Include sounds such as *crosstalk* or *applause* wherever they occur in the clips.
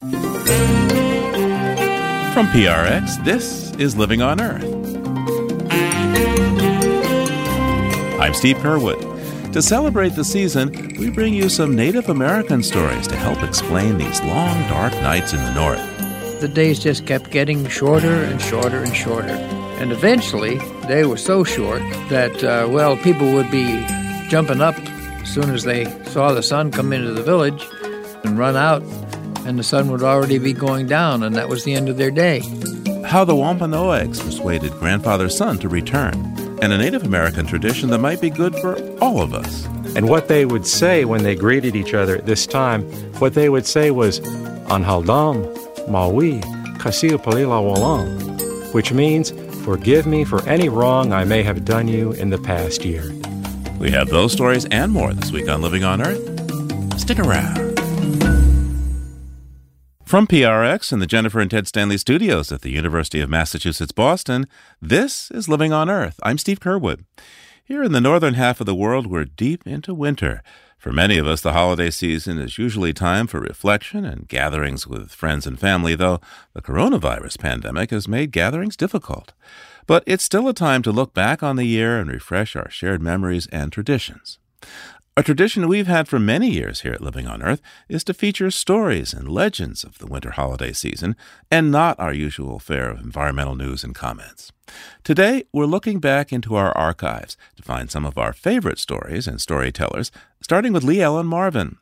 From PRX, this is Living on Earth. I'm Steve Curwood. To celebrate the season, we bring you some Native American stories to help explain these long, dark nights in the North. The days just kept getting shorter and shorter and shorter. And eventually, they were so short that, uh, well, people would be jumping up as soon as they saw the sun come into the village and run out, and the sun would already be going down, and that was the end of their day. How the Wampanoags persuaded grandfather's son to return, and a Native American tradition that might be good for all of us. And what they would say when they greeted each other at this time, what they would say was, Anhaldam, Maui, Kasil Palila Walam, which means, Forgive me for any wrong I may have done you in the past year. We have those stories and more this week on Living on Earth. Stick around. From PRX and the Jennifer and Ted Stanley studios at the University of Massachusetts Boston, this is Living on Earth. I'm Steve Curwood. Here in the northern half of the world, we're deep into winter. For many of us, the holiday season is usually time for reflection and gatherings with friends and family, though the coronavirus pandemic has made gatherings difficult. But it's still a time to look back on the year and refresh our shared memories and traditions. A tradition we've had for many years here at Living on Earth is to feature stories and legends of the winter holiday season and not our usual fare of environmental news and comments. Today, we're looking back into our archives to find some of our favorite stories and storytellers, starting with Lee Ellen Marvin.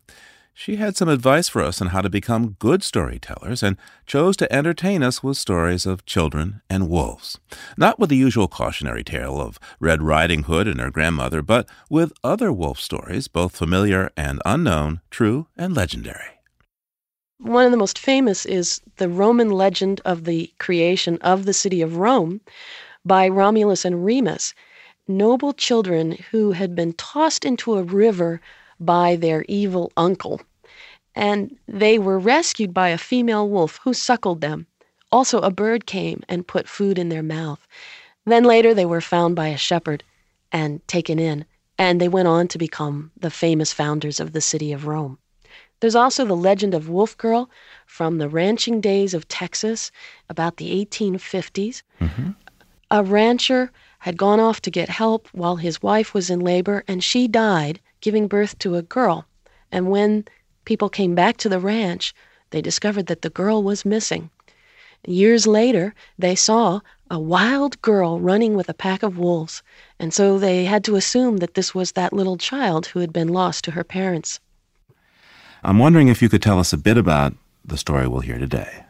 She had some advice for us on how to become good storytellers and chose to entertain us with stories of children and wolves. Not with the usual cautionary tale of Red Riding Hood and her grandmother, but with other wolf stories, both familiar and unknown, true and legendary. One of the most famous is the Roman legend of the creation of the city of Rome by Romulus and Remus, noble children who had been tossed into a river by their evil uncle. And they were rescued by a female wolf who suckled them. Also, a bird came and put food in their mouth. Then later, they were found by a shepherd and taken in, and they went on to become the famous founders of the city of Rome. There's also the legend of Wolf Girl from the ranching days of Texas, about the 1850s. Mm-hmm. A rancher had gone off to get help while his wife was in labor, and she died giving birth to a girl. And when people came back to the ranch, they discovered that the girl was missing. Years later, they saw a wild girl running with a pack of wolves, and so they had to assume that this was that little child who had been lost to her parents. I'm wondering if you could tell us a bit about the story we'll hear today.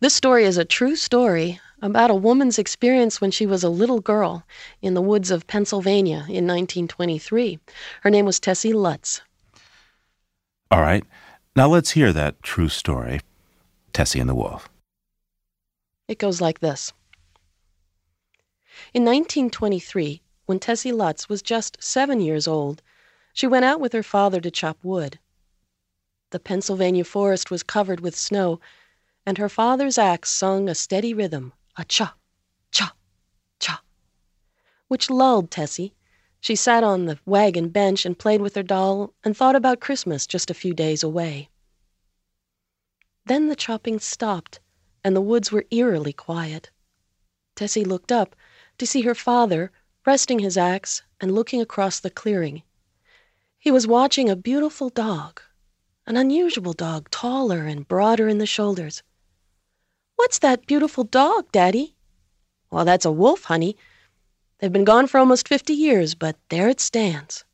This story is a true story about a woman's experience when she was a little girl in the woods of Pennsylvania in 1923. Her name was Tessie Lutz. All right. Now let's hear that true story Tessie and the Wolf. It goes like this In 1923, when Tessie Lutz was just seven years old, she went out with her father to chop wood. The Pennsylvania forest was covered with snow, and her father's axe sung a steady rhythm a cha, cha, cha, which lulled Tessie. She sat on the wagon bench and played with her doll and thought about Christmas just a few days away. Then the chopping stopped, and the woods were eerily quiet. Tessie looked up to see her father resting his axe and looking across the clearing. He was watching a beautiful dog, an unusual dog, taller and broader in the shoulders. What's that beautiful dog, Daddy? Well, that's a wolf, honey. They've been gone for almost fifty years, but there it stands.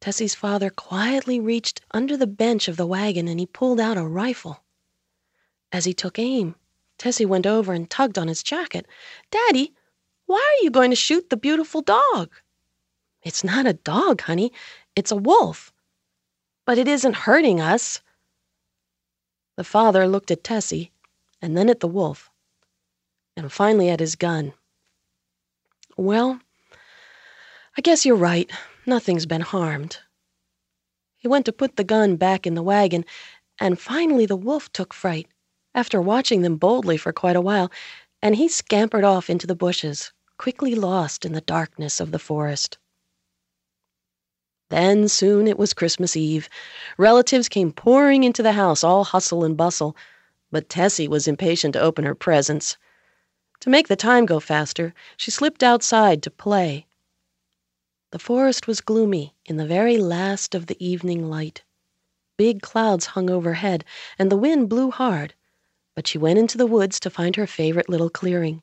Tessie's father quietly reached under the bench of the wagon and he pulled out a rifle. As he took aim, Tessie went over and tugged on his jacket. Daddy, why are you going to shoot the beautiful dog? It's not a dog, honey. It's a wolf. But it isn't hurting us. The father looked at Tessie and then at the wolf, and finally at his gun. Well, I guess you're right. Nothing's been harmed. He went to put the gun back in the wagon, and finally the wolf took fright, after watching them boldly for quite a while, and he scampered off into the bushes, quickly lost in the darkness of the forest. Then soon it was Christmas Eve. Relatives came pouring into the house, all hustle and bustle, but Tessie was impatient to open her presents. To make the time go faster, she slipped outside to play. The forest was gloomy in the very last of the evening light. Big clouds hung overhead, and the wind blew hard, but she went into the woods to find her favorite little clearing.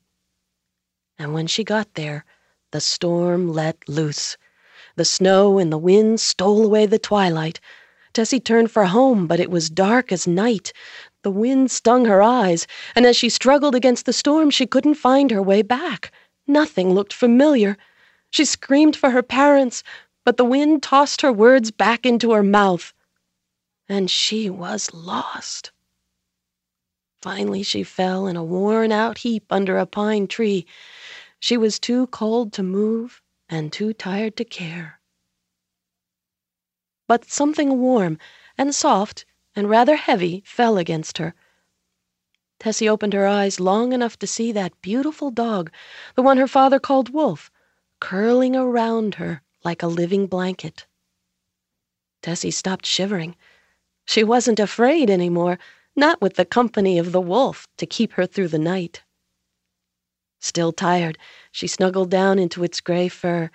And when she got there, the storm let loose. The snow and the wind stole away the twilight. Tessie turned for home, but it was dark as night. The wind stung her eyes, and as she struggled against the storm, she couldn't find her way back. Nothing looked familiar. She screamed for her parents, but the wind tossed her words back into her mouth. And she was lost. Finally, she fell in a worn out heap under a pine tree. She was too cold to move and too tired to care. But something warm and soft and rather heavy fell against her. Tessie opened her eyes long enough to see that beautiful dog, the one her father called Wolf, curling around her like a living blanket. Tessie stopped shivering. She wasn't afraid any more, not with the company of the wolf to keep her through the night. Still tired, she snuggled down into its gray fur,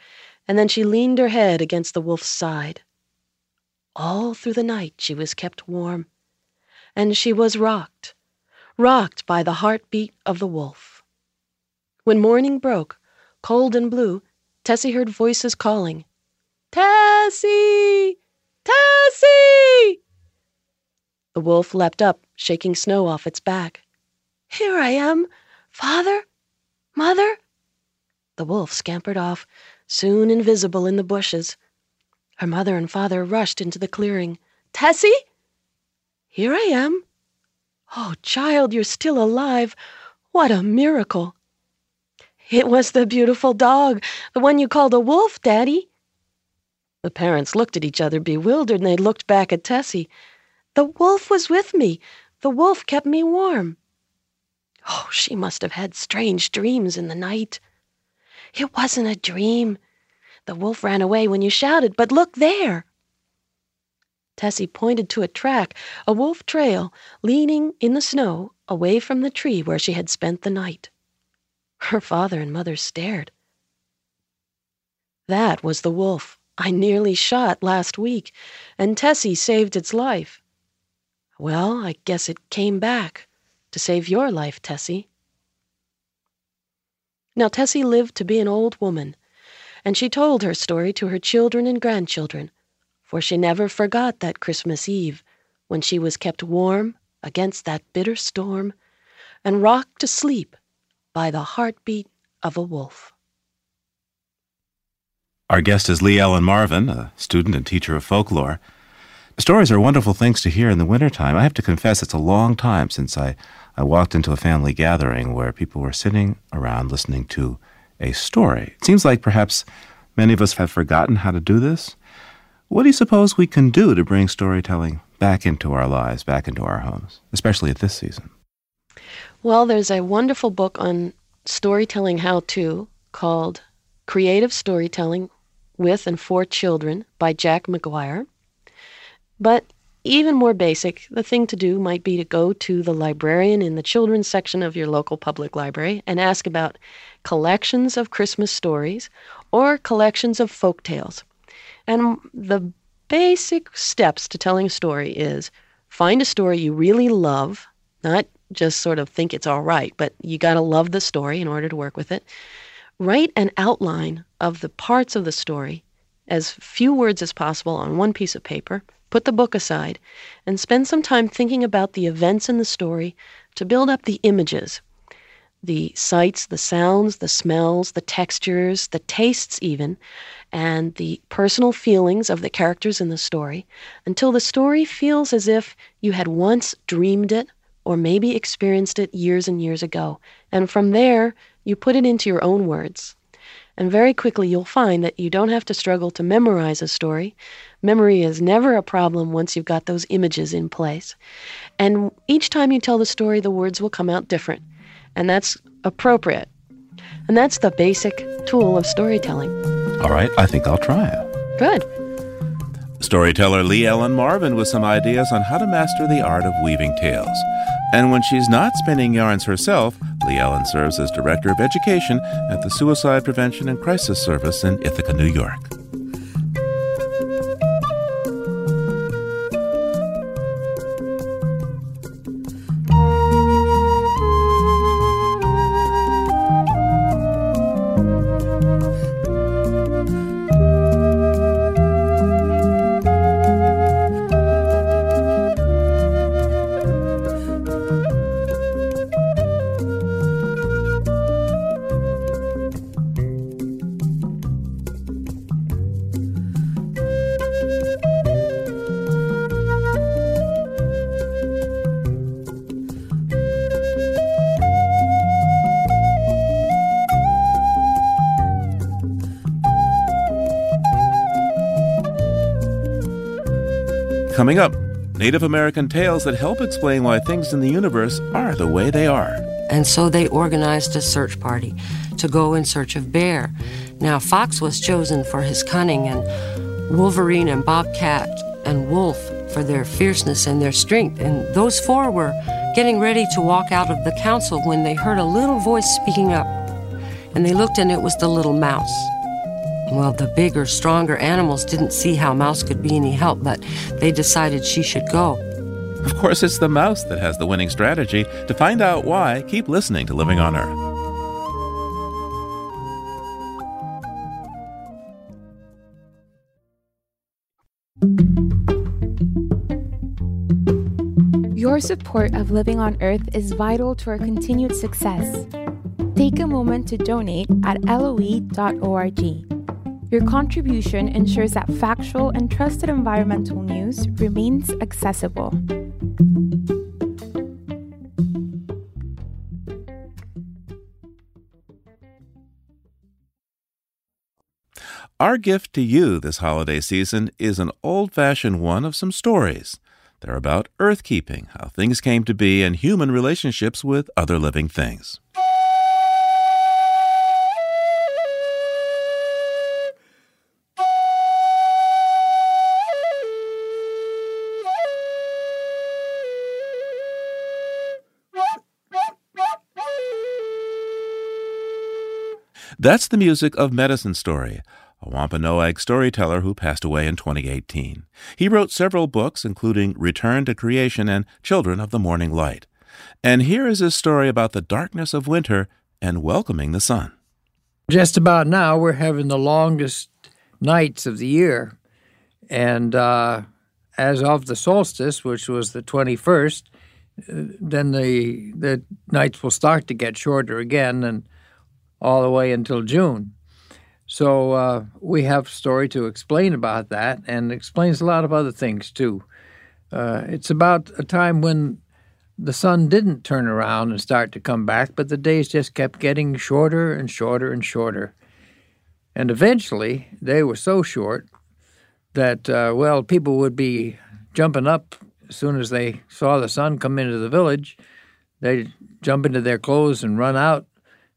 and then she leaned her head against the wolf's side. All through the night she was kept warm, and she was rocked, rocked by the heartbeat of the wolf. When morning broke, cold and blue, Tessie heard voices calling, Tessie! Tessie! The wolf leapt up, shaking snow off its back. Here I am, father, Mother? The wolf scampered off, soon invisible in the bushes. Her mother and father rushed into the clearing. Tessie? Here I am. Oh, child, you're still alive. What a miracle. It was the beautiful dog, the one you called a wolf, Daddy. The parents looked at each other bewildered, and they looked back at Tessie. The wolf was with me. The wolf kept me warm. Oh, she must have had strange dreams in the night. It wasn't a dream. The wolf ran away when you shouted, but look there. Tessie pointed to a track, a wolf trail, leaning in the snow away from the tree where she had spent the night. Her father and mother stared. That was the wolf I nearly shot last week, and Tessie saved its life. Well, I guess it came back to save your life, Tessie. Now, Tessie lived to be an old woman, and she told her story to her children and grandchildren, for she never forgot that Christmas Eve when she was kept warm against that bitter storm and rocked to sleep by the heartbeat of a wolf. Our guest is Lee Ellen Marvin, a student and teacher of folklore. Stories are wonderful things to hear in the wintertime. I have to confess, it's a long time since I I walked into a family gathering where people were sitting around listening to a story. It seems like perhaps many of us have forgotten how to do this. What do you suppose we can do to bring storytelling back into our lives, back into our homes, especially at this season? Well, there's a wonderful book on storytelling how to called Creative Storytelling with and for Children by Jack Maguire. But even more basic, the thing to do might be to go to the librarian in the children's section of your local public library and ask about collections of Christmas stories or collections of folk tales. And the basic steps to telling a story is find a story you really love, not just sort of think it's all right, but you got to love the story in order to work with it. Write an outline of the parts of the story, as few words as possible on one piece of paper Put the book aside and spend some time thinking about the events in the story to build up the images the sights, the sounds, the smells, the textures, the tastes, even, and the personal feelings of the characters in the story until the story feels as if you had once dreamed it or maybe experienced it years and years ago. And from there, you put it into your own words. And very quickly, you'll find that you don't have to struggle to memorize a story. Memory is never a problem once you've got those images in place. And each time you tell the story, the words will come out different. And that's appropriate. And that's the basic tool of storytelling. All right, I think I'll try it. Good. Storyteller Lee Ellen Marvin with some ideas on how to master the art of weaving tales. And when she's not spinning yarns herself, Lee Ellen serves as Director of Education at the Suicide Prevention and Crisis Service in Ithaca, New York. Native American tales that help explain why things in the universe are the way they are. And so they organized a search party to go in search of Bear. Now, Fox was chosen for his cunning, and Wolverine and Bobcat and Wolf for their fierceness and their strength. And those four were getting ready to walk out of the council when they heard a little voice speaking up. And they looked, and it was the little mouse. Well, the bigger, stronger animals didn't see how Mouse could be any help, but they decided she should go. Of course, it's the mouse that has the winning strategy. To find out why, keep listening to Living on Earth. Your support of Living on Earth is vital to our continued success. Take a moment to donate at loe.org. Your contribution ensures that factual and trusted environmental news remains accessible. Our gift to you this holiday season is an old fashioned one of some stories. They're about earth keeping, how things came to be, and human relationships with other living things. That's the music of Medicine Story, a Wampanoag storyteller who passed away in 2018. He wrote several books, including Return to Creation and Children of the Morning Light. And here is his story about the darkness of winter and welcoming the sun. Just about now, we're having the longest nights of the year. And uh, as of the solstice, which was the 21st, uh, then the, the nights will start to get shorter again. And all the way until June. So uh, we have a story to explain about that, and explains a lot of other things too. Uh, it's about a time when the sun didn't turn around and start to come back, but the days just kept getting shorter and shorter and shorter. And eventually, they were so short that, uh, well, people would be jumping up as soon as they saw the sun come into the village. They'd jump into their clothes and run out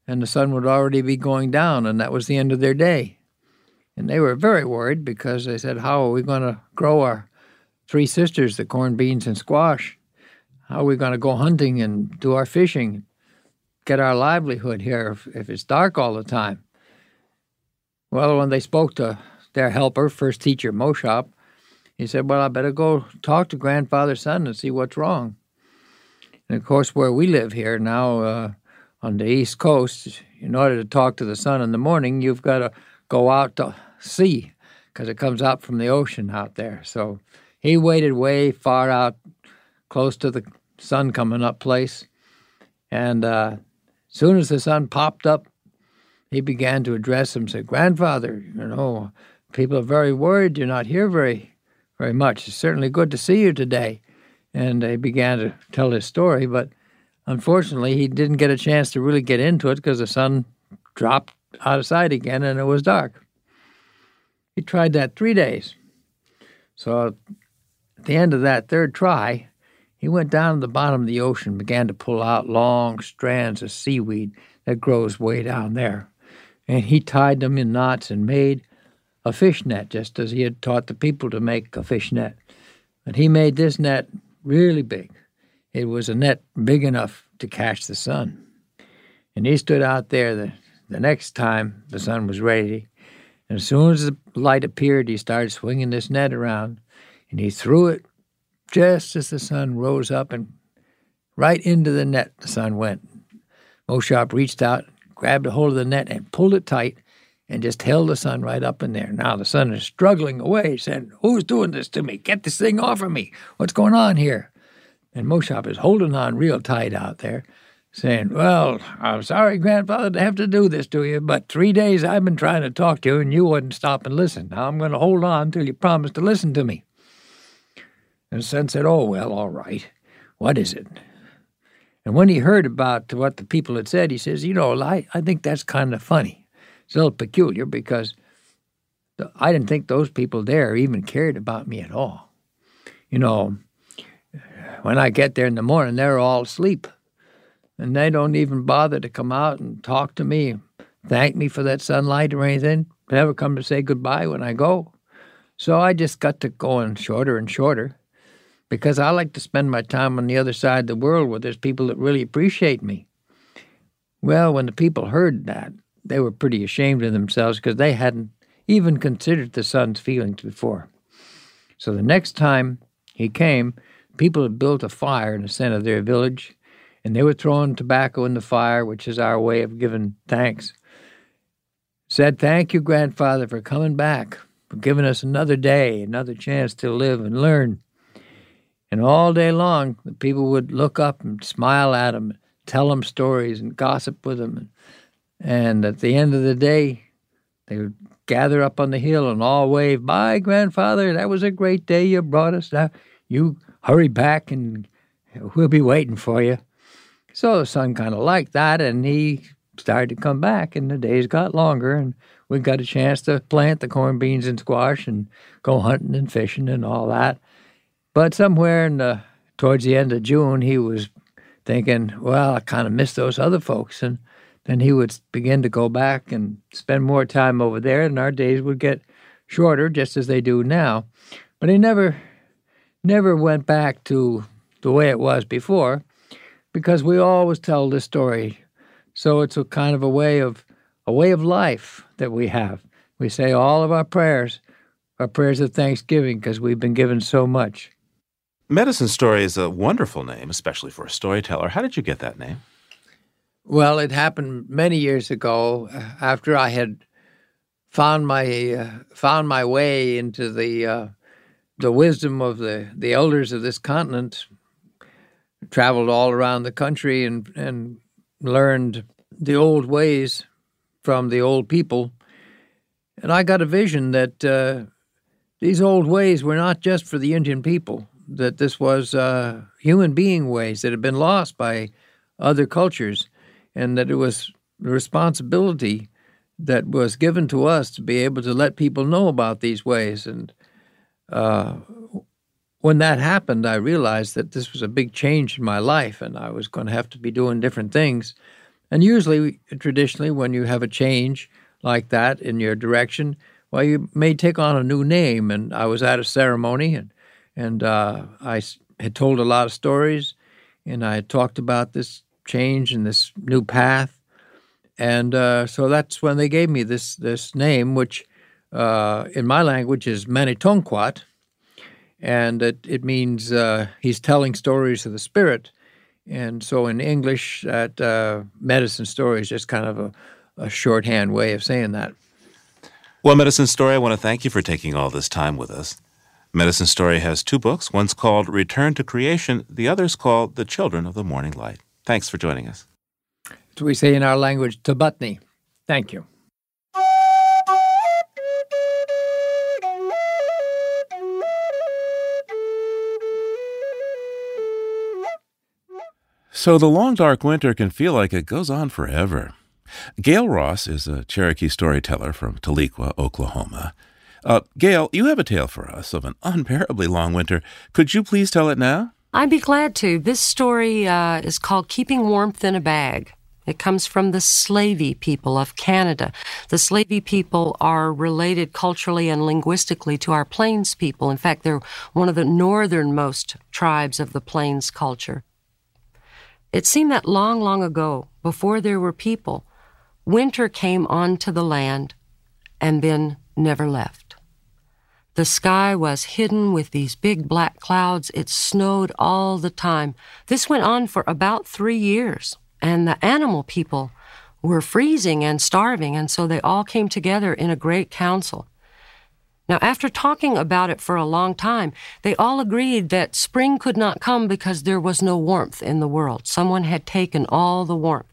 and the sun would already be going down, and that was the end of their day. And they were very worried because they said, How are we going to grow our three sisters, the corn, beans, and squash? How are we going to go hunting and do our fishing, get our livelihood here if, if it's dark all the time? Well, when they spoke to their helper, first teacher Moshop, he said, Well, I better go talk to grandfather sun and see what's wrong. And of course, where we live here now, uh, on the East Coast, in order to talk to the sun in the morning, you've got to go out to sea because it comes out from the ocean out there. So he waited way far out, close to the sun coming up place. And uh, soon as the sun popped up, he began to address him, said, Grandfather, you know, people are very worried you're not here very, very much. It's certainly good to see you today. And he began to tell his story, but Unfortunately, he didn't get a chance to really get into it because the sun dropped out of sight again and it was dark. He tried that three days. So at the end of that third try, he went down to the bottom of the ocean, began to pull out long strands of seaweed that grows way down there. And he tied them in knots and made a fish net, just as he had taught the people to make a fish net. And he made this net really big. It was a net big enough to catch the sun. And he stood out there the, the next time the sun was ready. And as soon as the light appeared, he started swinging this net around and he threw it just as the sun rose up and right into the net the sun went. Moshop reached out, grabbed a hold of the net, and pulled it tight and just held the sun right up in there. Now the sun is struggling away, saying, Who's doing this to me? Get this thing off of me. What's going on here? And Moshop is holding on real tight out there, saying, Well, I'm sorry, grandfather, to have to do this to you, but three days I've been trying to talk to you and you wouldn't stop and listen. Now I'm going to hold on till you promise to listen to me. And sun said, Oh, well, all right. What is it? And when he heard about what the people had said, he says, You know, I, I think that's kind of funny. It's a little peculiar because I didn't think those people there even cared about me at all. You know, when I get there in the morning, they're all asleep. And they don't even bother to come out and talk to me, thank me for that sunlight or anything. Never come to say goodbye when I go. So I just got to going shorter and shorter because I like to spend my time on the other side of the world where there's people that really appreciate me. Well, when the people heard that, they were pretty ashamed of themselves because they hadn't even considered the sun's feelings before. So the next time he came, people had built a fire in the center of their village, and they were throwing tobacco in the fire, which is our way of giving thanks. Said, Thank you, grandfather, for coming back, for giving us another day, another chance to live and learn. And all day long, the people would look up and smile at him, tell him stories, and gossip with him. And at the end of the day, they would gather up on the hill and all wave, Bye, grandfather, that was a great day you brought us. Now you hurry back and we'll be waiting for you. So the sun kind of liked that, and he started to come back, and the days got longer, and we got a chance to plant the corn, beans, and squash, and go hunting and fishing and all that. But somewhere in the towards the end of June, he was thinking, "Well, I kind of miss those other folks," and then he would begin to go back and spend more time over there, and our days would get shorter, just as they do now. But he never, never went back to the way it was before, because we always tell this story. So it's a kind of a way of a way of life that we have. We say all of our prayers are prayers of thanksgiving because we've been given so much. Medicine Story is a wonderful name, especially for a storyteller. How did you get that name? Well, it happened many years ago uh, after I had found my uh, found my way into the uh, the wisdom of the, the elders of this continent. Traveled all around the country and and learned the old ways from the old people, and I got a vision that uh, these old ways were not just for the Indian people. That this was uh, human being ways that had been lost by other cultures and that it was the responsibility that was given to us to be able to let people know about these ways. And uh, when that happened, I realized that this was a big change in my life, and I was going to have to be doing different things. And usually, traditionally, when you have a change like that in your direction, well, you may take on a new name. And I was at a ceremony, and and uh, I had told a lot of stories, and I had talked about this change and this new path. And uh, so that's when they gave me this this name, which uh, in my language is Manitonquat, and it, it means uh, he's telling stories of the spirit. And so in English, that uh, medicine story is just kind of a, a shorthand way of saying that. Well, Medicine Story, I want to thank you for taking all this time with us. Medicine Story has two books. One's called Return to Creation, the other's called The Children of the Morning Light. Thanks for joining us. As we say in our language, Tabatni. Thank you. So the long dark winter can feel like it goes on forever. Gail Ross is a Cherokee storyteller from Tahlequah, Oklahoma. Uh, Gail, you have a tale for us of an unbearably long winter. Could you please tell it now? I'd be glad to. This story uh, is called Keeping Warmth in a Bag. It comes from the Slavey people of Canada. The Slavey people are related culturally and linguistically to our Plains people. In fact, they're one of the northernmost tribes of the Plains culture. It seemed that long, long ago, before there were people, winter came onto the land and then never left. The sky was hidden with these big black clouds. It snowed all the time. This went on for about three years and the animal people were freezing and starving, and so they all came together in a great council. Now, after talking about it for a long time, they all agreed that spring could not come because there was no warmth in the world. Someone had taken all the warmth.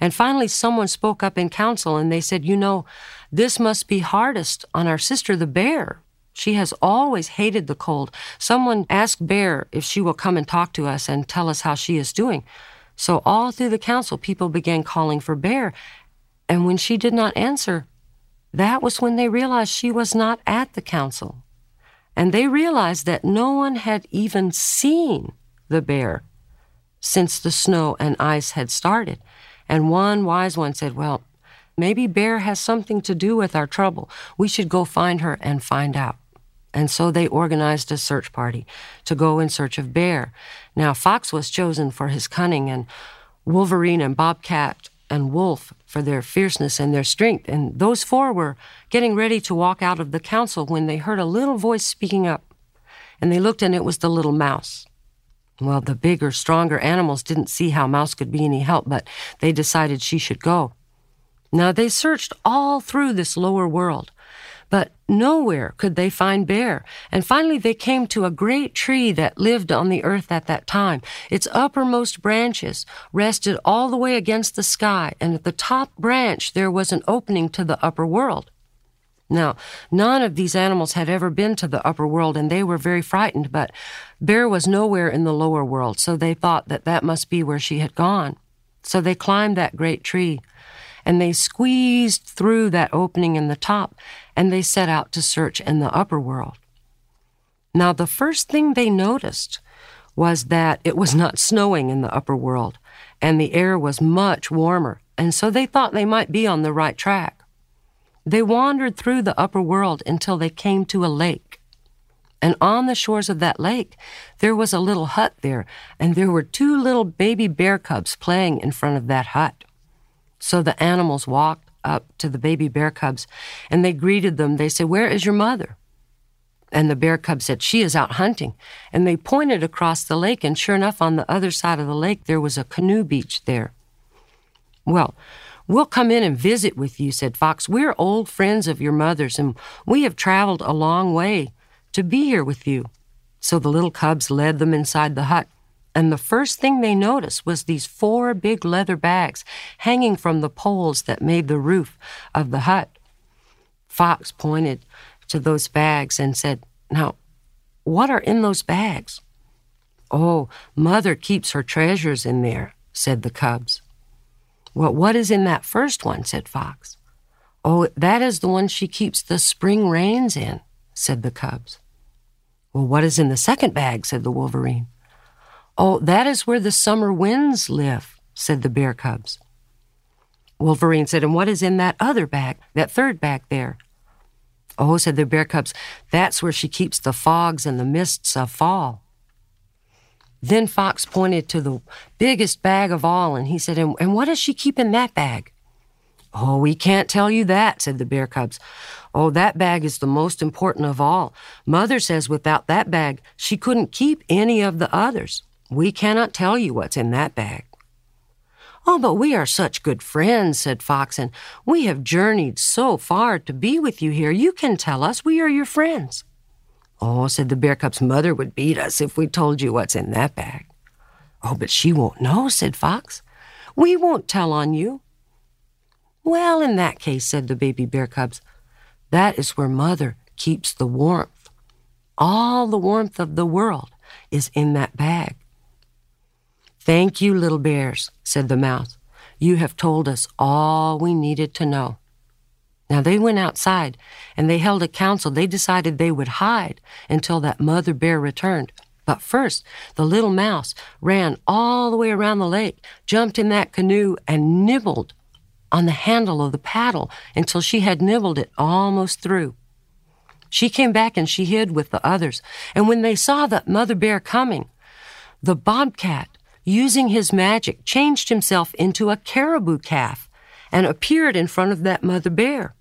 And finally, someone spoke up in council and they said, You know, this must be hardest on our sister, the bear. She has always hated the cold. Someone asked Bear if she will come and talk to us and tell us how she is doing. So all through the council, people began calling for Bear. And when she did not answer, that was when they realized she was not at the council. And they realized that no one had even seen the bear since the snow and ice had started. And one wise one said, Well, maybe Bear has something to do with our trouble. We should go find her and find out. And so they organized a search party to go in search of Bear. Now, Fox was chosen for his cunning, and Wolverine and Bobcat and Wolf for their fierceness and their strength. And those four were getting ready to walk out of the council when they heard a little voice speaking up. And they looked, and it was the little mouse. Well, the bigger, stronger animals didn't see how Mouse could be any help, but they decided she should go. Now, they searched all through this lower world, but nowhere could they find Bear. And finally, they came to a great tree that lived on the earth at that time. Its uppermost branches rested all the way against the sky, and at the top branch there was an opening to the upper world. Now, none of these animals had ever been to the upper world, and they were very frightened, but Bear was nowhere in the lower world, so they thought that that must be where she had gone. So they climbed that great tree and they squeezed through that opening in the top and they set out to search in the upper world. Now, the first thing they noticed was that it was not snowing in the upper world and the air was much warmer, and so they thought they might be on the right track. They wandered through the upper world until they came to a lake. And on the shores of that lake, there was a little hut there, and there were two little baby bear cubs playing in front of that hut. So the animals walked up to the baby bear cubs and they greeted them. They said, Where is your mother? And the bear cub said, She is out hunting. And they pointed across the lake, and sure enough, on the other side of the lake, there was a canoe beach there. Well, we'll come in and visit with you, said Fox. We're old friends of your mother's, and we have traveled a long way to be here with you. So the little cubs led them inside the hut. And the first thing they noticed was these four big leather bags hanging from the poles that made the roof of the hut. Fox pointed to those bags and said, Now, what are in those bags? Oh, Mother keeps her treasures in there, said the cubs. Well, what is in that first one? said Fox. Oh, that is the one she keeps the spring rains in, said the cubs. Well, what is in the second bag? said the wolverine. Oh, that is where the summer winds live, said the bear cubs. Wolverine said, And what is in that other bag, that third bag there? Oh, said the bear cubs, that's where she keeps the fogs and the mists of fall. Then Fox pointed to the biggest bag of all, and he said, And, and what does she keep in that bag? Oh, we can't tell you that, said the bear cubs. Oh, that bag is the most important of all. Mother says without that bag, she couldn't keep any of the others. We cannot tell you what's in that bag. Oh, but we are such good friends, said Fox, and we have journeyed so far to be with you here. You can tell us. We are your friends. Oh, said the bear cub's mother would beat us if we told you what's in that bag. Oh, but she won't know, said Fox. We won't tell on you. Well, in that case, said the baby bear cubs, that is where mother keeps the warmth. All the warmth of the world is in that bag. Thank you, little bears, said the mouse. You have told us all we needed to know. Now they went outside and they held a council. They decided they would hide until that mother bear returned. But first, the little mouse ran all the way around the lake, jumped in that canoe, and nibbled on the handle of the paddle until she had nibbled it almost through. She came back and she hid with the others. And when they saw the mother bear coming, the bobcat, using his magic, changed himself into a caribou calf and appeared in front of that mother bear.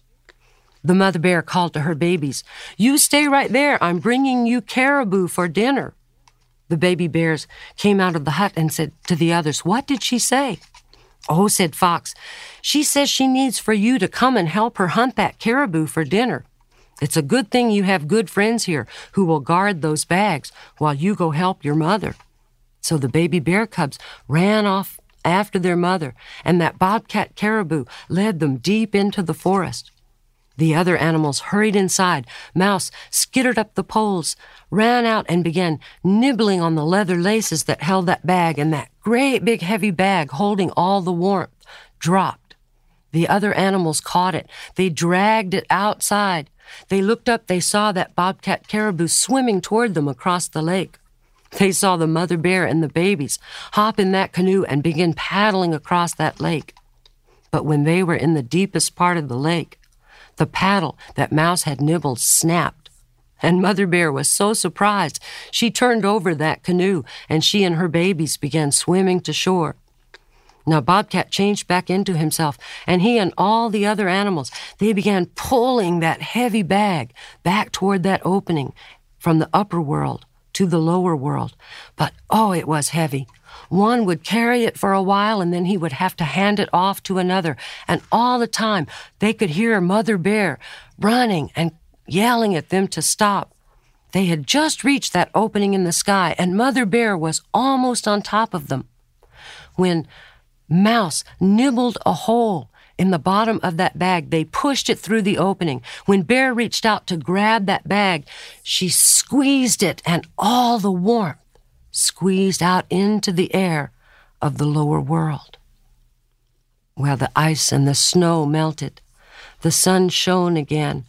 The mother bear called to her babies, You stay right there. I'm bringing you caribou for dinner. The baby bears came out of the hut and said to the others, What did she say? Oh, said Fox, she says she needs for you to come and help her hunt that caribou for dinner. It's a good thing you have good friends here who will guard those bags while you go help your mother. So the baby bear cubs ran off after their mother, and that bobcat caribou led them deep into the forest. The other animals hurried inside. Mouse skittered up the poles, ran out, and began nibbling on the leather laces that held that bag, and that great big heavy bag holding all the warmth dropped. The other animals caught it. They dragged it outside. They looked up, they saw that bobcat caribou swimming toward them across the lake. They saw the mother bear and the babies hop in that canoe and begin paddling across that lake. But when they were in the deepest part of the lake, the paddle that Mouse had nibbled snapped. And Mother Bear was so surprised, she turned over that canoe and she and her babies began swimming to shore. Now Bobcat changed back into himself, and he and all the other animals, they began pulling that heavy bag back toward that opening from the upper world to the lower world. But oh, it was heavy. One would carry it for a while and then he would have to hand it off to another. And all the time they could hear Mother Bear running and yelling at them to stop. They had just reached that opening in the sky and Mother Bear was almost on top of them. When Mouse nibbled a hole in the bottom of that bag. They pushed it through the opening. When Bear reached out to grab that bag, she squeezed it, and all the warmth squeezed out into the air of the lower world. Well, the ice and the snow melted. The sun shone again.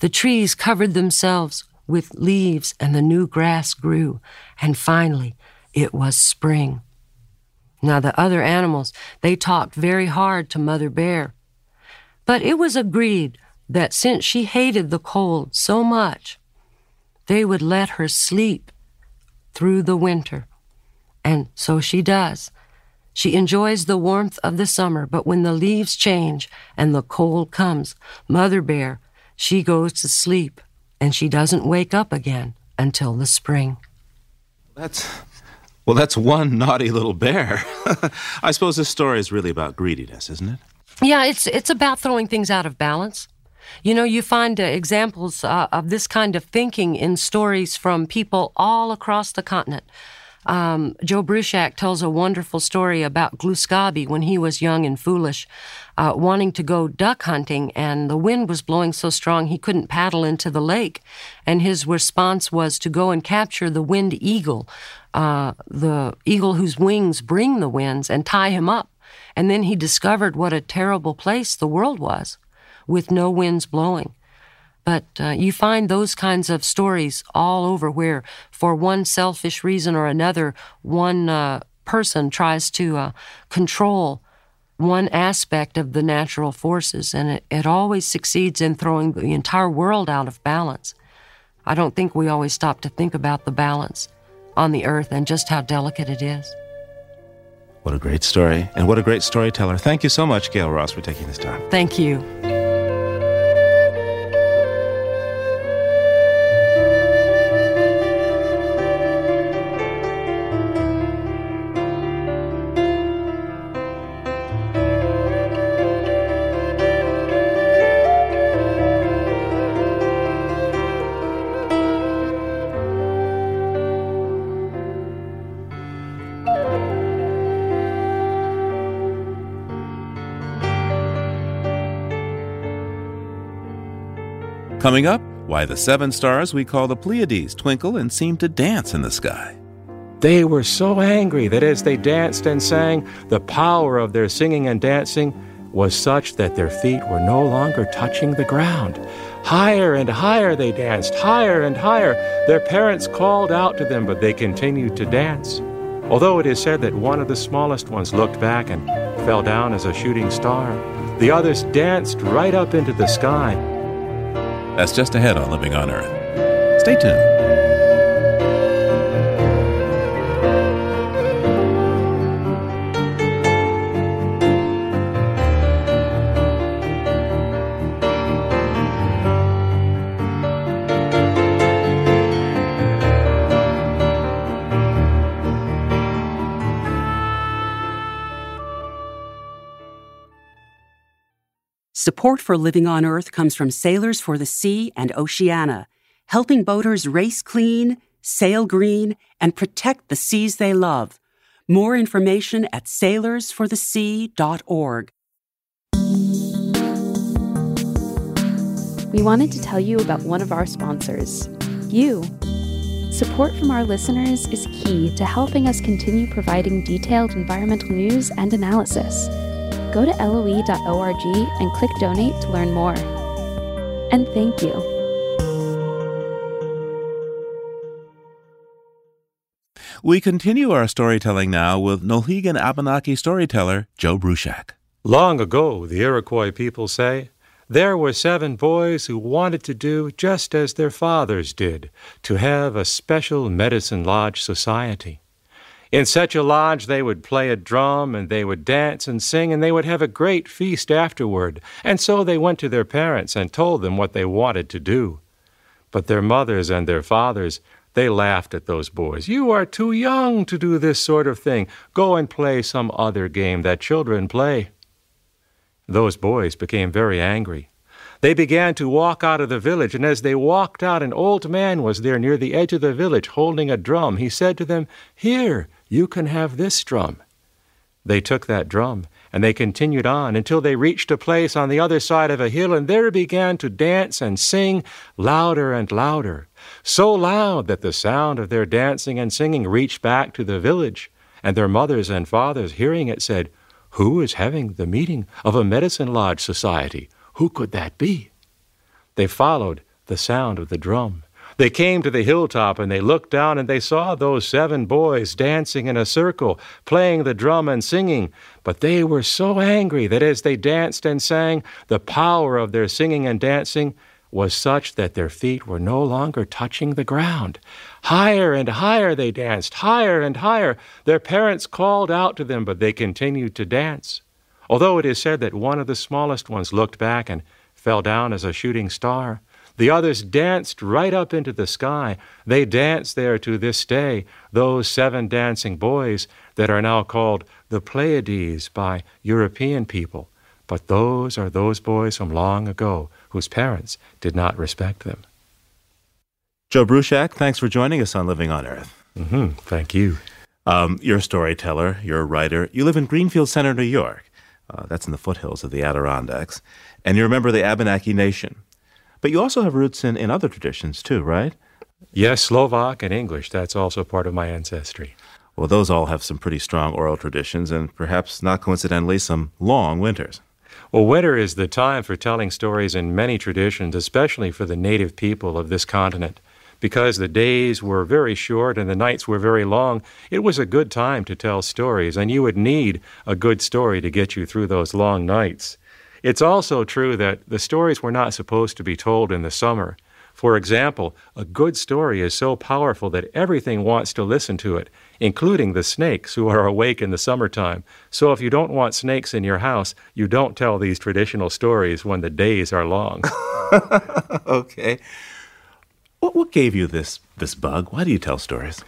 The trees covered themselves with leaves, and the new grass grew. And finally, it was spring. Now, the other animals, they talked very hard to Mother Bear. But it was agreed that since she hated the cold so much, they would let her sleep through the winter. And so she does. She enjoys the warmth of the summer, but when the leaves change and the cold comes, Mother Bear, she goes to sleep and she doesn't wake up again until the spring. That's well, that's one naughty little bear. *laughs* I suppose this story is really about greediness, isn't it? Yeah, it's it's about throwing things out of balance. You know, you find uh, examples uh, of this kind of thinking in stories from people all across the continent. Um, Joe Bruchac tells a wonderful story about Gluskabi when he was young and foolish, uh, wanting to go duck hunting, and the wind was blowing so strong he couldn't paddle into the lake. And his response was to go and capture the wind eagle, uh, the eagle whose wings bring the winds, and tie him up. And then he discovered what a terrible place the world was with no winds blowing. But uh, you find those kinds of stories all over where, for one selfish reason or another, one uh, person tries to uh, control one aspect of the natural forces, and it, it always succeeds in throwing the entire world out of balance. I don't think we always stop to think about the balance on the earth and just how delicate it is. What a great story, and what a great storyteller. Thank you so much, Gail Ross, for taking this time. Thank you. Coming up, why the seven stars we call the Pleiades twinkle and seem to dance in the sky. They were so angry that as they danced and sang, the power of their singing and dancing was such that their feet were no longer touching the ground. Higher and higher they danced, higher and higher. Their parents called out to them, but they continued to dance. Although it is said that one of the smallest ones looked back and fell down as a shooting star, the others danced right up into the sky. That's just ahead on Living on Earth. Stay tuned. Support for Living on Earth comes from Sailors for the Sea and Oceana, helping boaters race clean, sail green, and protect the seas they love. More information at sailorsforthesea.org. We wanted to tell you about one of our sponsors, you. Support from our listeners is key to helping us continue providing detailed environmental news and analysis go to loe.org and click donate to learn more. And thank you. We continue our storytelling now with Nulhegan Abenaki storyteller Joe Bruchac. Long ago, the Iroquois people say, there were seven boys who wanted to do just as their fathers did, to have a special medicine lodge society. In such a lodge, they would play a drum and they would dance and sing and they would have a great feast afterward. And so they went to their parents and told them what they wanted to do. But their mothers and their fathers, they laughed at those boys. You are too young to do this sort of thing. Go and play some other game that children play. Those boys became very angry. They began to walk out of the village, and as they walked out, an old man was there near the edge of the village holding a drum. He said to them, Here, you can have this drum. They took that drum, and they continued on until they reached a place on the other side of a hill, and there began to dance and sing louder and louder, so loud that the sound of their dancing and singing reached back to the village, and their mothers and fathers, hearing it, said, Who is having the meeting of a medicine lodge society? Who could that be? They followed the sound of the drum. They came to the hilltop and they looked down and they saw those seven boys dancing in a circle, playing the drum and singing. But they were so angry that as they danced and sang, the power of their singing and dancing was such that their feet were no longer touching the ground. Higher and higher they danced, higher and higher. Their parents called out to them, but they continued to dance. Although it is said that one of the smallest ones looked back and fell down as a shooting star, the others danced right up into the sky. They dance there to this day, those seven dancing boys that are now called the Pleiades by European people. But those are those boys from long ago whose parents did not respect them. Joe Bruchac, thanks for joining us on Living on Earth. Mm-hmm. Thank you. Um, you're a storyteller, you're a writer. You live in Greenfield Center, New York. Uh, that's in the foothills of the Adirondacks. And you're a member of the Abenaki Nation. But you also have roots in, in other traditions too, right? Yes, Slovak and English. That's also part of my ancestry. Well, those all have some pretty strong oral traditions and perhaps not coincidentally some long winters. Well, winter is the time for telling stories in many traditions, especially for the native people of this continent. Because the days were very short and the nights were very long, it was a good time to tell stories, and you would need a good story to get you through those long nights. It's also true that the stories were not supposed to be told in the summer. For example, a good story is so powerful that everything wants to listen to it, including the snakes who are awake in the summertime. So if you don't want snakes in your house, you don't tell these traditional stories when the days are long. *laughs* okay. What, what gave you this, this bug? Why do you tell stories?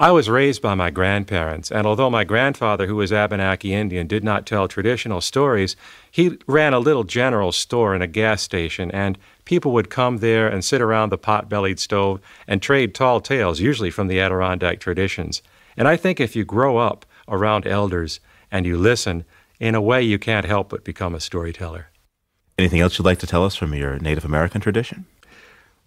I was raised by my grandparents, and although my grandfather, who was Abenaki Indian, did not tell traditional stories, he ran a little general store and a gas station, and people would come there and sit around the pot bellied stove and trade tall tales, usually from the Adirondack traditions. And I think if you grow up around elders and you listen, in a way you can't help but become a storyteller. Anything else you'd like to tell us from your Native American tradition?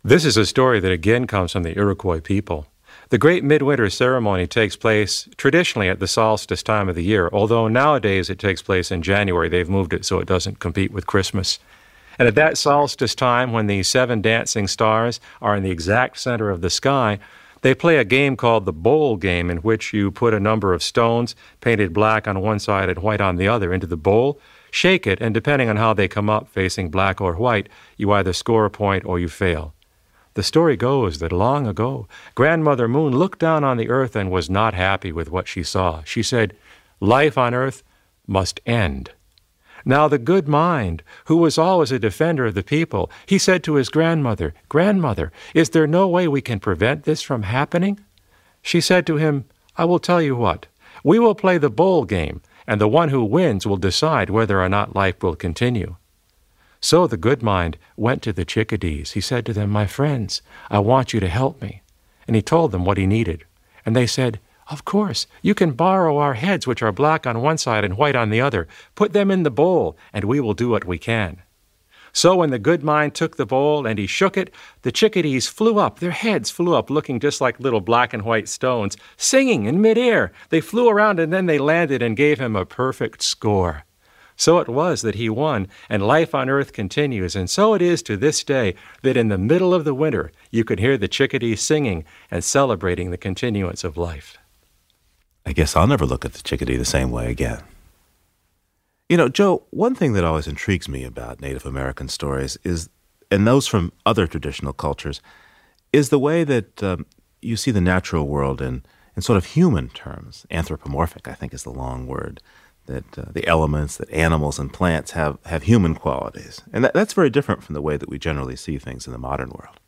This is a story that again comes from the Iroquois people. The great midwinter ceremony takes place traditionally at the solstice time of the year, although nowadays it takes place in January. They've moved it so it doesn't compete with Christmas. And at that solstice time, when the seven dancing stars are in the exact center of the sky, they play a game called the bowl game, in which you put a number of stones, painted black on one side and white on the other, into the bowl, shake it, and depending on how they come up, facing black or white, you either score a point or you fail. The story goes that long ago, Grandmother Moon looked down on the earth and was not happy with what she saw. She said, Life on earth must end. Now, the good mind, who was always a defender of the people, he said to his grandmother, Grandmother, is there no way we can prevent this from happening? She said to him, I will tell you what. We will play the bowl game, and the one who wins will decide whether or not life will continue. So the good mind went to the chickadees. He said to them, My friends, I want you to help me. And he told them what he needed. And they said, of course, you can borrow our heads, which are black on one side and white on the other. Put them in the bowl, and we will do what we can. So when the good mind took the bowl and he shook it, the chickadees flew up, their heads flew up, looking just like little black and white stones, singing in midair. They flew around and then they landed and gave him a perfect score. So it was that he won, and life on earth continues. And so it is to this day that in the middle of the winter you can hear the chickadees singing and celebrating the continuance of life. I guess I'll never look at the chickadee the same way again. You know, Joe, one thing that always intrigues me about Native American stories is, and those from other traditional cultures, is the way that um, you see the natural world in, in sort of human terms. Anthropomorphic, I think, is the long word. That uh, the elements, that animals and plants have, have human qualities. And that, that's very different from the way that we generally see things in the modern world.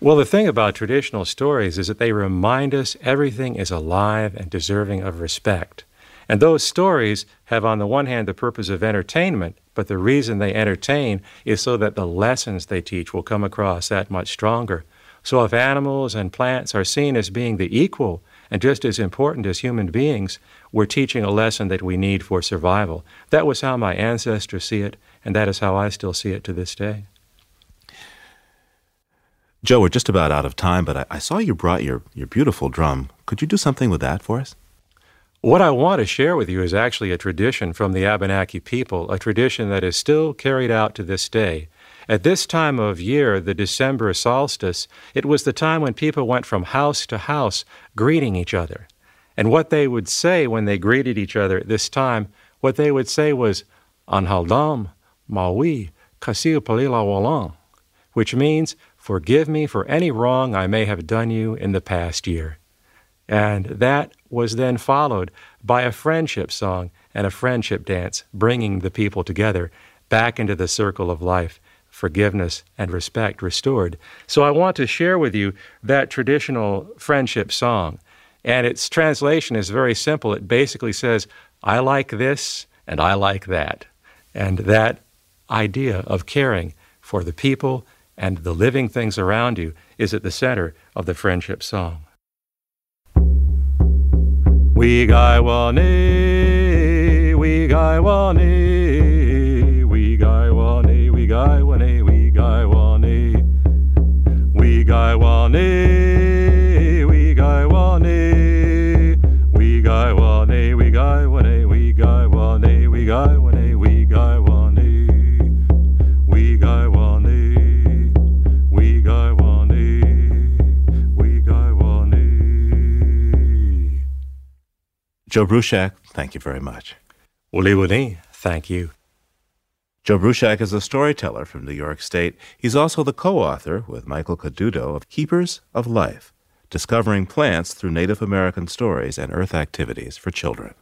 Well, the thing about traditional stories is that they remind us everything is alive and deserving of respect. And those stories have, on the one hand, the purpose of entertainment, but the reason they entertain is so that the lessons they teach will come across that much stronger. So if animals and plants are seen as being the equal and just as important as human beings, we're teaching a lesson that we need for survival. That was how my ancestors see it, and that is how I still see it to this day. Joe, we're just about out of time, but I, I, saw you brought your, your beautiful drum. Could you do something with that for us? What I want to share with you is actually a tradition from the Abenaki people, a tradition that is still carried out to this day. At this time of year, the December solstice, it was the time when people went from house to house greeting each other. And what they would say when they greeted each other at this time, what they would say was, Anhaldam, Maui, Kasil Palila Walang, which means, Forgive me for any wrong I may have done you in the past year. And that was then followed by a friendship song and a friendship dance, bringing the people together back into the circle of life, forgiveness and respect restored. So I want to share with you that traditional friendship song. And its translation is very simple. It basically says, I like this and I like that. And that idea of caring for the people and the living things around you is at the center of the friendship song. We guy wane, we guy wane, we guy wane, we guy wane, we guy wane, we guy Joe Bruchac, thank you very much. Wuli Wuli, thank you. Joe Bruchac is a storyteller from New York State. He's also the co author with Michael Caduto of Keepers of Life Discovering Plants Through Native American Stories and Earth Activities for Children.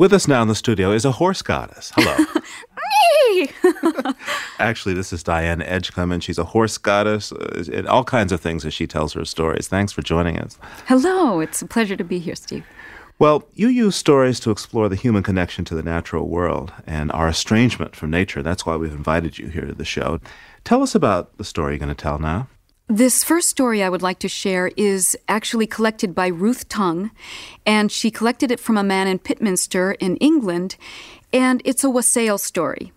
With us now in the studio is a horse goddess. Hello. *laughs* *laughs* Actually, this is Diane Edgecombe, and she's a horse goddess uh, and all kinds of things as she tells her stories. Thanks for joining us. Hello. It's a pleasure to be here, Steve. Well, you use stories to explore the human connection to the natural world and our estrangement from nature. That's why we've invited you here to the show. Tell us about the story you're going to tell now. This first story I would like to share is actually collected by Ruth Tongue, and she collected it from a man in Pitminster in England, and it's a wassail story.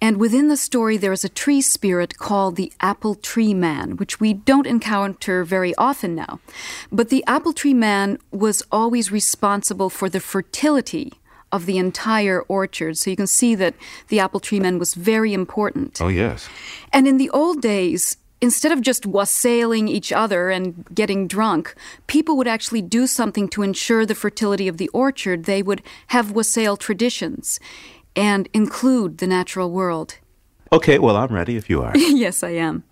And within the story, there is a tree spirit called the Apple Tree Man, which we don't encounter very often now. But the Apple Tree Man was always responsible for the fertility of the entire orchard. So you can see that the Apple Tree Man was very important. Oh, yes. And in the old days, instead of just wassailing each other and getting drunk, people would actually do something to ensure the fertility of the orchard. They would have wassail traditions and include the natural world. Okay, well, I'm ready if you are. *laughs* yes, I am.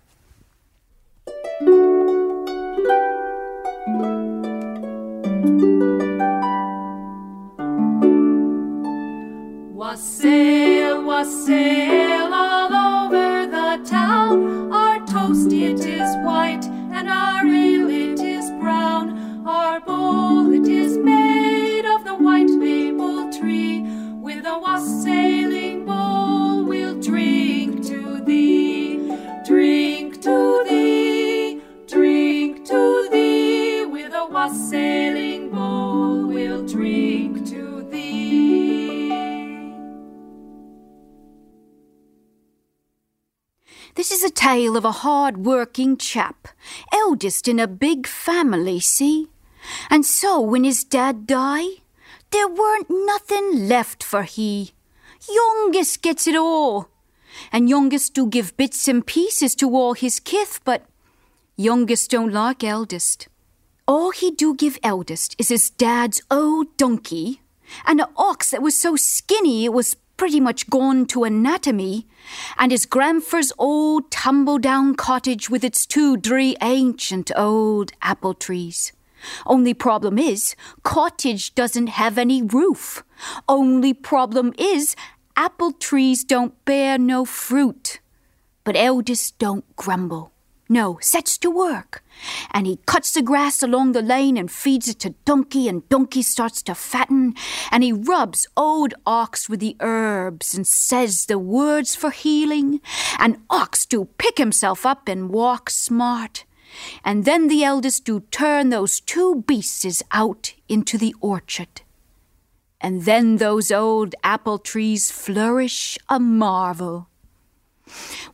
Wassail, wassail all over the town. Toast it is white, and our ale it is brown. Our bowl tale of a hard working chap, eldest in a big family, see? And so when his dad died, there weren't nothing left for he. Youngest gets it all. And youngest do give bits and pieces to all his kith, but youngest don't like eldest. All he do give eldest is his dad's old donkey and a ox that was so skinny it was pretty much gone to anatomy, and his grandfather's old tumble down cottage with its two dree ancient old apple trees. Only problem is, cottage doesn't have any roof. Only problem is, apple trees don't bear no fruit. But eldest don't grumble. No, sets to work. And he cuts the grass along the lane and feeds it to Donkey, and Donkey starts to fatten. And he rubs old Ox with the herbs and says the words for healing. And Ox do pick himself up and walk smart. And then the eldest do turn those two beasts out into the orchard. And then those old apple trees flourish a marvel.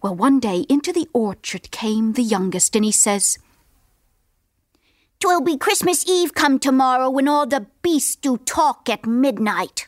Well, one day into the orchard came the youngest, and he says, "'Twill be Christmas Eve come tomorrow when all the beasts do talk at midnight.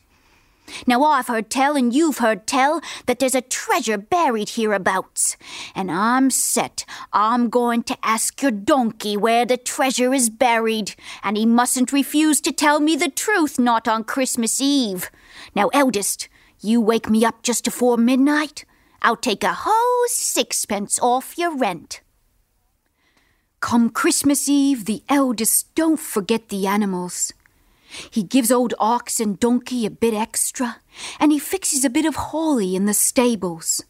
Now I've heard tell, and you've heard tell, that there's a treasure buried hereabouts. And I'm set. I'm going to ask your donkey where the treasure is buried, and he mustn't refuse to tell me the truth, not on Christmas Eve. Now, eldest, you wake me up just afore midnight. I'll take a whole sixpence off your rent. Come Christmas Eve, the eldest don't forget the animals. He gives old ox and donkey a bit extra, and he fixes a bit of holly in the stables.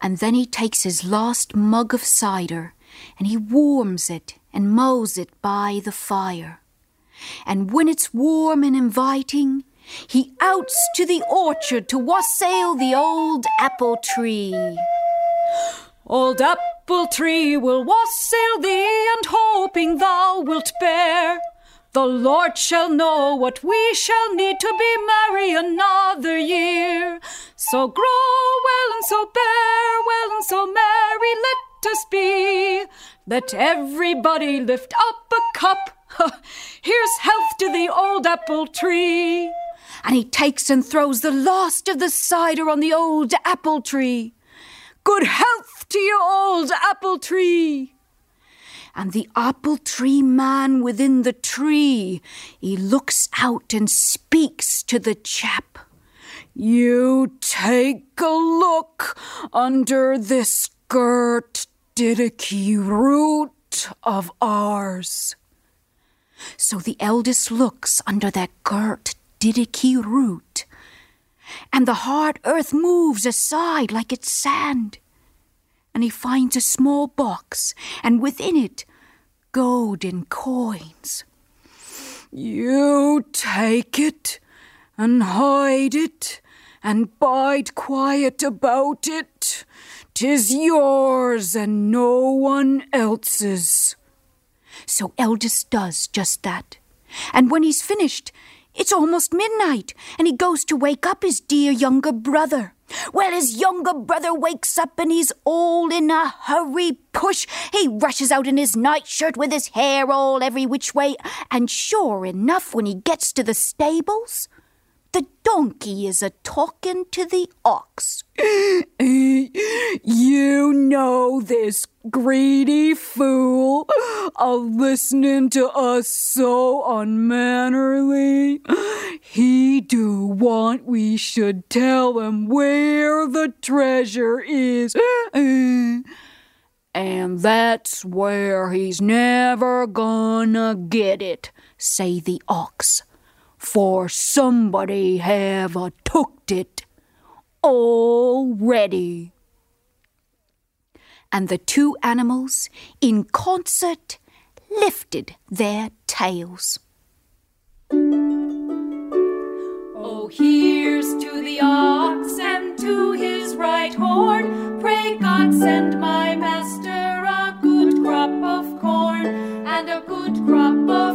And then he takes his last mug of cider, and he warms it and mulls it by the fire. And when it's warm and inviting, he outs to the orchard to wassail the old apple tree. Old apple tree will wassail thee, and hoping thou wilt bear. The Lord shall know what we shall need to be merry another year. So grow well and so bear well and so merry let us be. Let everybody lift up a cup. *laughs* Here's health to the old apple tree. And he takes and throws the last of the cider on the old apple tree. Good health to you, old apple tree and the apple tree man within the tree, he looks out and speaks to the chap. You take a look under this girt didicky root of ours. So the eldest looks under that girt didicky root, and the hard earth moves aside like it's sand and he finds a small box, and within it, gold golden coins. You take it and hide it and bide quiet about it. Tis yours and no one else's. So Eldest does just that. And when he's finished, it's almost midnight, and he goes to wake up his dear younger brother. Well, his younger brother wakes up and he's all in a hurry push. He rushes out in his nightshirt with his hair all every which way, and sure enough, when he gets to the stables, the donkey is a talking to the ox. *gasps* You know this greedy fool a listening to us so unmannerly. *gasps* He do want we should tell him where the treasure is. *gasps* And that's where he's never gonna get it, say the ox. For somebody have a tooked it already. And the two animals, in concert, lifted their tails. Oh, here's to the ox and to his right horn. Pray God send my master a good crop of corn and a good crop of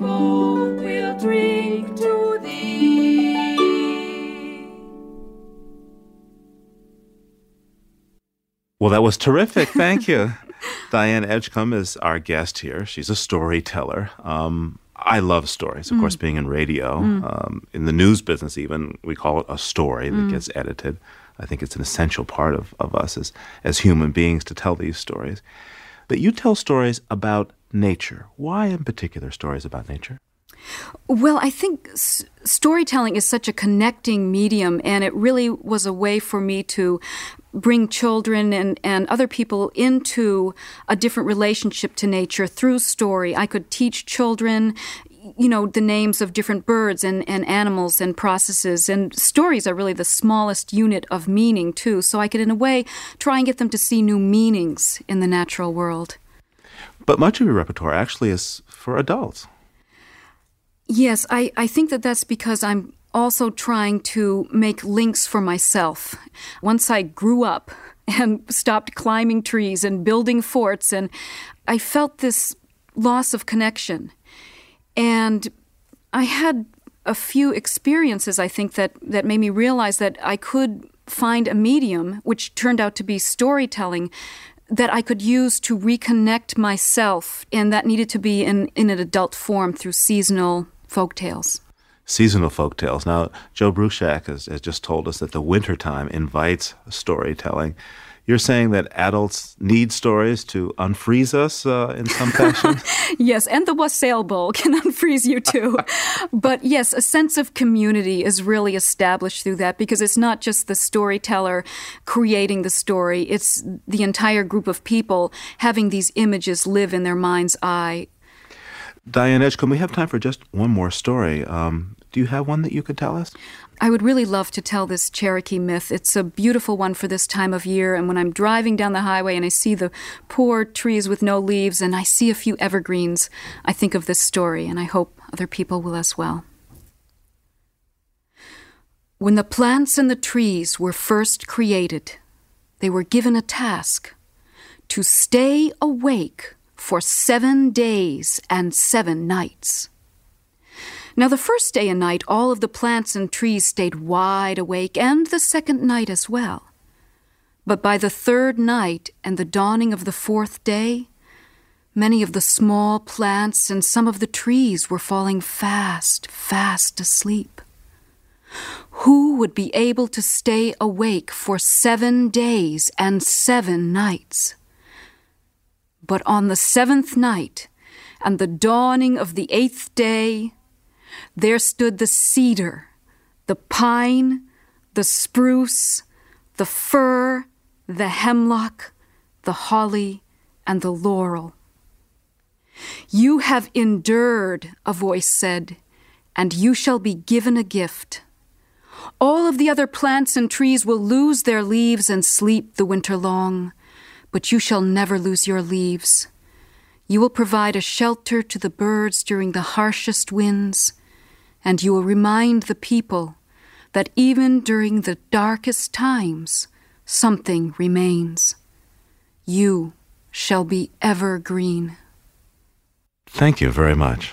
bowl we'll drink to thee. Well, that was terrific. Thank you. *laughs* Diane Edgecombe is our guest here. She's a storyteller. Um, I love stories, of course, mm. being in radio. Mm. Um, in the news business, even, we call it a story that mm. gets edited. I think it's an essential part of, of us as, as human beings to tell these stories. But you tell stories about nature. Why, in particular, stories about nature? Well, I think s- storytelling is such a connecting medium, and it really was a way for me to bring children and, and other people into a different relationship to nature through story. I could teach children, you know, the names of different birds and, and animals and processes. And stories are really the smallest unit of meaning, too. So I could, in a way, try and get them to see new meanings in the natural world. But much of your repertoire actually is for adults. Yes, I, I think that that's because I'm also trying to make links for myself. Once I grew up *laughs* and stopped climbing trees and building forts, and I felt this loss of connection. And I had a few experiences, I think, that, that made me realize that I could find a medium, which turned out to be storytelling, that I could use to reconnect myself, and that needed to be in, in an adult form through seasonal folk tales. Seasonal folk tales. Now, Joe Bruchac has, has just told us that the wintertime invites storytelling. You're saying that adults need stories to unfreeze us uh, in some fashion? *laughs* Yes, and the wassail bowl can *laughs* unfreeze you too. *laughs* but yes, a sense of community is really established through that because it's not just the storyteller creating the story, it's the entire group of people having these images live in their mind's eye. Diane Edgecombe, we have time for just one more story. Um, do you have one that you could tell us? I would really love to tell this Cherokee myth. It's a beautiful one for this time of year. And when I'm driving down the highway and I see the poor trees with no leaves and I see a few evergreens, I think of this story, and I hope other people will as well. When the plants and the trees were first created, they were given a task to stay awake for seven days and seven nights. Now, the first day and night, all of the plants and trees stayed wide awake, and the second night as well. But by the third night and the dawning of the fourth day, many of the small plants and some of the trees were falling fast, fast asleep. Who would be able to stay awake for seven days and seven nights? But on the seventh night and the dawning of the eighth day, there stood the cedar, the pine, the spruce, the fir, the hemlock, the holly, and the laurel. You have endured, a voice said, and you shall be given a gift. All of the other plants and trees will lose their leaves and sleep the winter long, but you shall never lose your leaves. You will provide a shelter to the birds during the harshest winds, and you will remind the people that even during the darkest times, something remains. You shall be evergreen. Thank you very much.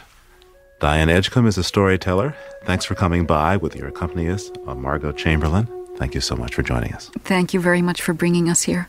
Diane Edgecombe is a storyteller. Thanks for coming by with your accompanist, uh, Margot Chamberlain. Thank you so much for joining us. Thank you very much for bringing us here.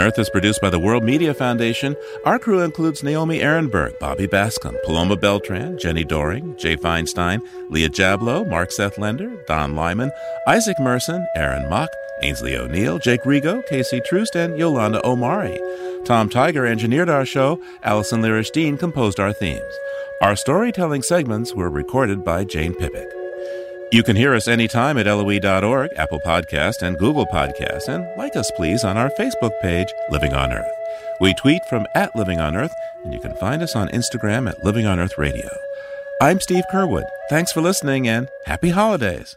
Earth is produced by the World Media Foundation. Our crew includes Naomi Arenberg, Bobby Bascomb, Paloma Beltran, Jenni Doering, Jay Feinstein, Leah Jablow, Mark Seth Lender, Don Lyman, Isaac Merson, Aaron Mock, Aynsley O'Neill, Jake Rego, Casey Troost, and Yolanda Omari. Tom Tiger engineered our show. Allison Lirish Dean composed our themes. Our storytelling segments were recorded by Jane Pippick. You can hear us anytime at LOE.org, Apple Podcast, and Google Podcast, and like us, please, on our Facebook page, Living on Earth. We tweet from at Living on Earth, and you can find us on Instagram at Living on Earth Radio. I'm Steve Curwood. Thanks for listening, and happy holidays.